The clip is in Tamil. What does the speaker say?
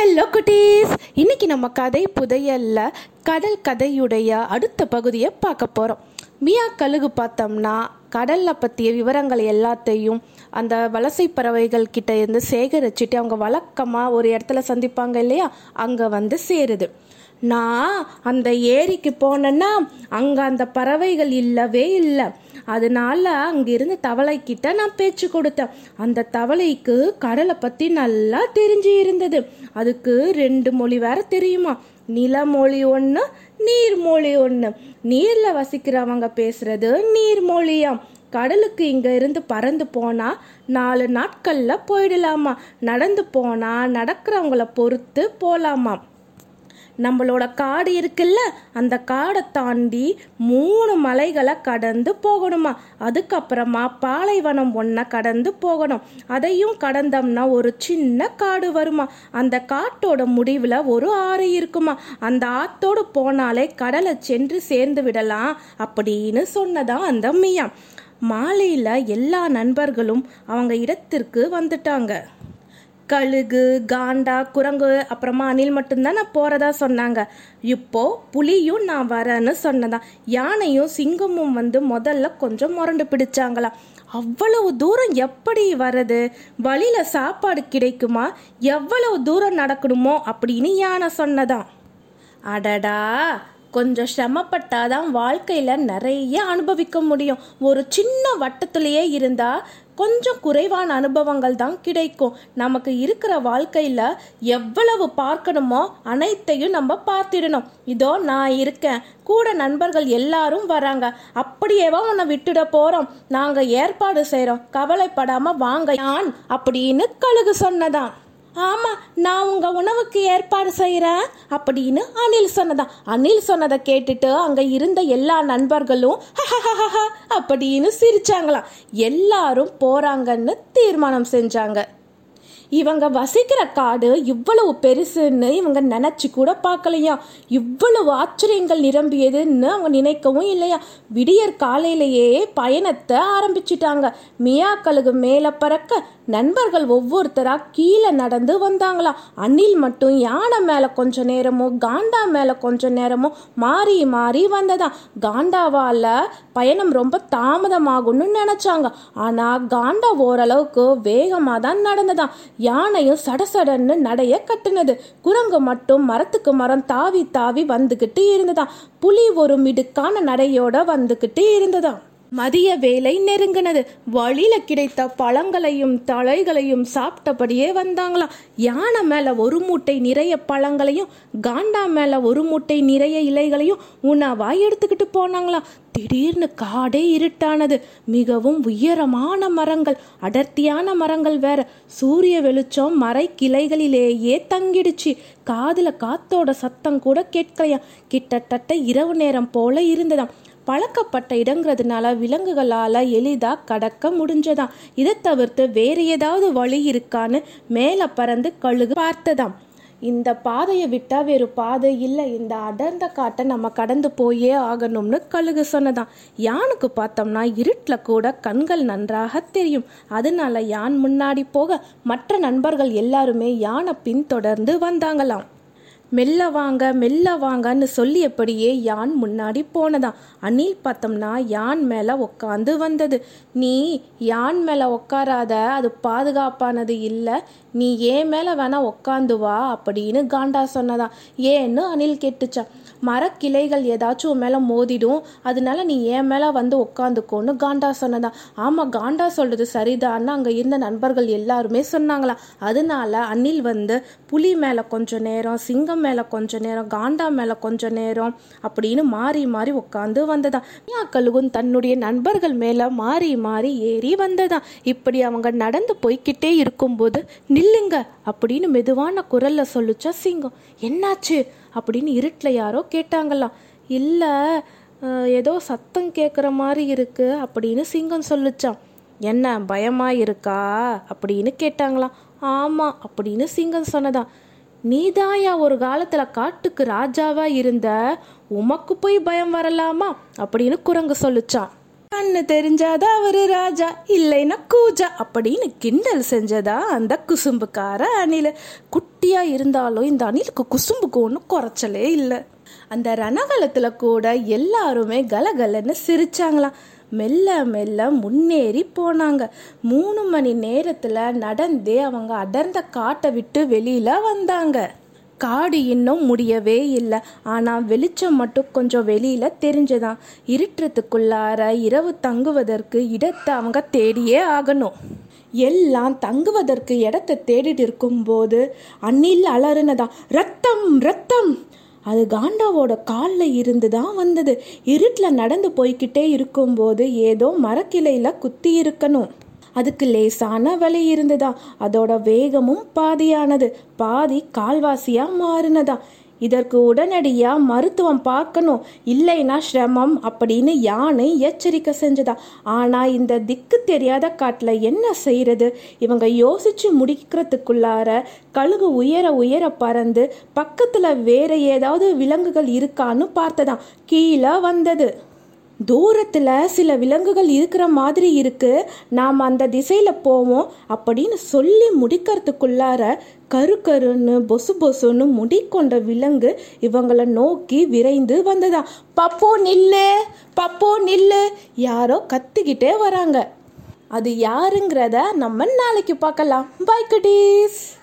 ஹலோ குட்டீஸ் இன்னைக்கு நம்ம கதை புதையல்ல கடல் கதையுடைய அடுத்த பகுதியை பார்க்க போகிறோம் மியா கழுகு பார்த்தோம்னா கடல்ல பற்றிய விவரங்கள் எல்லாத்தையும் அந்த வலசை பறவைகள் கிட்ட இருந்து சேகரிச்சுட்டு அவங்க வழக்கமாக ஒரு இடத்துல சந்திப்பாங்க இல்லையா? அங்கே வந்து சேருது. நான் அந்த ஏரிக்கு போனேன்னா அங்கே அந்த பறவைகள் இல்லவே இல்லை. அதனால அங்கிருந்து தவளைக்கிட்ட நான் பேச்சு கொடுத்தேன். அந்த தவளைக்கு கடலை பற்றி நல்லா தெரிஞ்சு இருந்தது. அதுக்கு ரெண்டு மொழி வேற தெரியுமா? நிலமொழி ஒன்று நீர்மொழி ஒன்று நீரில் வசிக்கிறவங்க பேசுறது நீர்மொழியாம். கடலுக்கு இங்கே இருந்து பறந்து போனால் நாலு நாட்களில் போயிடலாமா? நடந்து போனால் நடக்கிறவங்கள பொறுத்து போகலாமா நம்மளோட காடு இருக்குல்ல அந்த காடை தாண்டி மூணு மலைகளை கடந்து போகணுமா? அதுக்கப்புறமா பாலைவனம் ஒன்றை கடந்து போகணும். அதையும் கடந்தோம்னா ஒரு சின்ன காடு வருமா? அந்த காட்டோட முடிவில் ஒரு ஆறு இருக்குமா? அந்த ஆத்தோடு போனாலே கடலை சென்று சேர்ந்து விடலாம் அப்படின்னு சொன்னதான் அந்த மியா மாலையில் எல்லா நண்பர்களும் அவங்க இடத்திற்கு வந்துட்டாங்க. கழுகு காண்டா குரங்கு அப்புறமா அணில் மட்டும்தான் நான் போகிறதா சொன்னாங்க. இப்போ புலியும் நான் வரேன்னு சொன்னதான். யானையும் சிங்கமும் வந்து முதல்ல கொஞ்சம் முரண்டு பிடிச்சாங்களாம் அவ்வளவு தூரம் எப்படி வர்றது? வழியில் சாப்பாடு கிடைக்குமா? எவ்வளவு தூரம் நடக்கணுமோ அப்படின்னு யானை சொன்னதான். அடடா! கொஞ்சம் சிரமப்பட்டாதான் வாழ்க்கையில் நிறைய அனுபவிக்க முடியும். ஒரு சின்ன வட்டத்துலேயே இருந்தால் கொஞ்சம் குறைவான அனுபவங்கள் தான் கிடைக்கும். நமக்கு இருக்கிற வாழ்க்கையில் எவ்வளவு பார்க்கணுமோ அனைத்தையும் நம்ம பார்த்திடணும். இதோ நான் இருக்கேன். கூட நண்பர்கள் எல்லாரும் வராங்க. அப்படியேவா உன்னை விட்டுட போகிறோம் நாங்கள் ஏற்பாடு செய்கிறோம் கவலைப்படாமல் வாங்க. யான் அப்படின்னு கழுகு சொன்னதான். ஆமா நான் உங்க உணவுக்கு ஏற்பாடு செய்யறேன் அப்படின்னு அனில் சொன்னதான் அனில் சொன்னதை கேட்டுட்டு அங்க இருந்த எல்லா நண்பர்களும் அப்படின்னு சிரிச்சாங்களாம். எல்லாரும் போறாங்கன்னு தீர்மானம் செஞ்சாங்க. இவங்க வசிக்கிற காடு இவ்வளவு பெருசுன்னு இவங்க நினச்சி கூட பார்க்கலையா? இவ்வளவு ஆச்சரியங்கள் நிரம்பியதுன்னு அவங்க நினைக்கவும் இல்லையா? விடியற் காலையிலேயே பயணத்தை ஆரம்பிச்சிட்டாங்க. மியா கழுகு மேலே பறக்க நண்பர்கள் ஒவ்வொருத்தராக கீழே நடந்து வந்தாங்களாம் அணில் மட்டும் யானை மேலே கொஞ்ச நேரமோ காண்டா மேலே கொஞ்ச நேரமோ மாறி மாறி வந்ததாம் காண்டாவால் பயணம் ரொம்ப தாமதமாகும்னு நினச்சாங்க. ஆனால் காண்டா ஓரளவுக்கு வேகமாக தான் நடந்ததாம் யானையும் சடசடன்னு நடைய கட்டுனது. குரங்கு மட்டும் மரத்துக்கு மரம் தாவி தாவி வந்துக்கிட்டு இருந்ததாம். புலி ஒரு மிடுக்கான நடையோட வந்துக்கிட்டு இருந்ததாம். மதிய வேலை நெருங்கினது. வழியில கிடைத்த பழங்களையும் தழைகளையும் சாப்பிட்டபடியே வந்தாங்களாம். யானை மேல ஒரு மூட்டை நிறைய பழங்களையும் காண்டா மேல ஒரு மூட்டை நிறைய இலைகளையும் உணவாய் எடுத்துக்கிட்டு போனாங்களாம். திடீர்னு காடே இருட்டானது. மிகவும் உயரமான மரங்கள் அடர்த்தியான மரங்கள் வேற. சூரிய வெளிச்சம் மறை கிளைகளிலேயே தங்கிடுச்சு. காதுல காத்தோட சத்தம் கூட கேட்கலையா கிட்டத்தட்ட இரவு நேரம் போல இருந்ததாம். பழக்கப்பட்ட இடங்கிறதுனால விலங்குகளால் எளிதாக கடக்க முடிஞ்சதாம். இதை தவிர்த்து வேறு ஏதாவது வழி இருக்கான்னு மேலே பறந்து கழுகு பார்த்ததாம். இந்த பாதையை விட்டால் வேறு பாதை இல்லை. இந்த அடர்ந்த காட்டை நம்ம கடந்து போயே ஆகணும்னு கழுகு சொன்னதான் யானுக்கு பார்த்தோம்னா இருட்டில் கூட கண்கள் நன்றாக தெரியும். அதனால யான் முன்னாடி போக மற்ற நண்பர்கள் எல்லாருமே யானை பின்தொடர்ந்து வந்தாங்களாம். மெல்ல வாங்க மெல்ல வாங்கன்னு சொல்லியபடியே யான் முன்னாடி போனதாம். அணில் பார்த்தோம்னா யான் மேலே உக்காந்து வந்தது. நீ யான் மேலே உக்காராத? அது பாதுகாப்பானது இல்லை. நீ ஏன் மேலே வேணா உக்காந்து வா அப்படின்னு காண்டா சொன்னதான் ஏன்னு? அணில் கேட்டுச்சான் மரக்கிளைகள் ஏதாச்சும் உன் மேலே மோதிடும். அதனால நீ என் மேலே வந்து உட்காந்துக்கோன்னு காண்டா சொன்னதா ஆமாம் காண்டா சொல்கிறது சரிதான்னு அங்கே இருந்த நண்பர்கள் எல்லாருமே சொன்னாங்களாம் அதனால அணில் வந்து புலி மேலே கொஞ்ச நேரம் சிங்கம் மேலே கொஞ்ச நேரம் காண்டா மேலே கொஞ்ச நேரம் அப்படின்னு மாறி மாறி உட்காந்து வந்ததா கழுகும் தன்னுடைய நண்பர்கள் மேலே மாறி மாறி ஏறி வந்ததான். இப்படி அவங்க நடந்து போய்கிட்டே இருக்கும்போது நில்லுங்க அப்படின்னு மெதுவான குரல்ல சொல்லுச்சா சிங்கம். என்னாச்சு? அப்படின்னு இருட்டில் யாரோ கேட்டாங்களாம். இல்லை ஏதோ சத்தம் கேட்குற மாதிரி இருக்கு அப்படின்னு சிங்கம் சொல்லுச்சான் என்ன பயமா இருக்கா? அப்படின்னு கேட்டாங்களாம். ஆமாம் அப்படின்னு சிங்கம் சொன்னதான் நீதாயா ஒரு காலத்தில் காட்டுக்கு ராஜாவாக இருந்த? உமக்கு போய் பயம் வரலாமா? அப்படின்னு குரங்கு சொல்லுச்சான் கண்ணு தெரிஞ்சாதா அவரு ராஜா இல்லைன்னா கூஜா அப்படின்னு கிண்டல் செஞ்சதா அந்த குசும்புக்கார அணில். குட்டியா இருந்தாலும் இந்த அணிலுக்கு குசும்புக்கு ஒன்றும் குறைச்சலே இல்லை. அந்த ரணகலத்துல கூட எல்லாருமே கலகலன்னு சிரிச்சாங்களாம். மெல்ல மெல்ல முன்னேறி போனாங்க. மூணு மணி நேரத்துல நடந்தே அவங்க அடர்ந்த காட்டை விட்டு வெளியில வந்தாங்க. காடு இன்னும் முடியவே இல்லை. ஆனால் வெளிச்சம் மட்டும் கொஞ்சம் வெளியில் தெரிஞ்சுதான். இருட்டுறதுக்குள்ளார இரவு தங்குவதற்கு இடத்தை அவங்க தேடியே ஆகணும். எல்லாம் தங்குவதற்கு இடத்தை தேடிட்டு இருக்கும்போது அண்ணில் அலறுனதா ரத்தம் ரத்தம்! அது காண்டாவோட காலில் இருந்து தான் வந்தது. இருட்டில் நடந்து போய்கிட்டே இருக்கும்போது ஏதோ மரக்கிளையில் குத்தி இருக்கணும் அதுக்கு லேசான வலி இருந்ததா? அதோட வேகமும் பாதியானது. பாதி கால்வாசியா மாறினதா? இதற்கு உடனடியா மருத்துவம் பார்க்கணும். இல்லைன்னா சிரமம் அப்படின்னு யானை எச்சரிக்கை செஞ்சதா? ஆனா இந்த திக்கு தெரியாத காட்டுல என்ன செய்யறது இவங்க யோசிச்சு முடிக்கிறதுக்குள்ளார கழுகு உயர உயர பறந்து பக்கத்துல வேற ஏதாவது விலங்குகள் இருக்கான்னு பார்த்ததாம் கீழே வந்தது. தூரத்தில் சில விலங்குகள் இருக்கிற மாதிரி இருக்கு. நாம் அந்த திசையில் போவோம். அப்படின்னு சொல்லி முடிக்கிறதுக்குள்ளார கரு கருன்னு பொசு பொசுன்னு முடி கொண்ட விலங்கு இவங்களை நோக்கி விரைந்து வந்ததா. பப்போ நில்லு பப்போ நில்லு. யாரோ கத்திக்கிட்டே வராங்க. அது யாருங்கிறத நம்ம நாளைக்கு பார்க்கலாம். பாய் குட்டீஸ்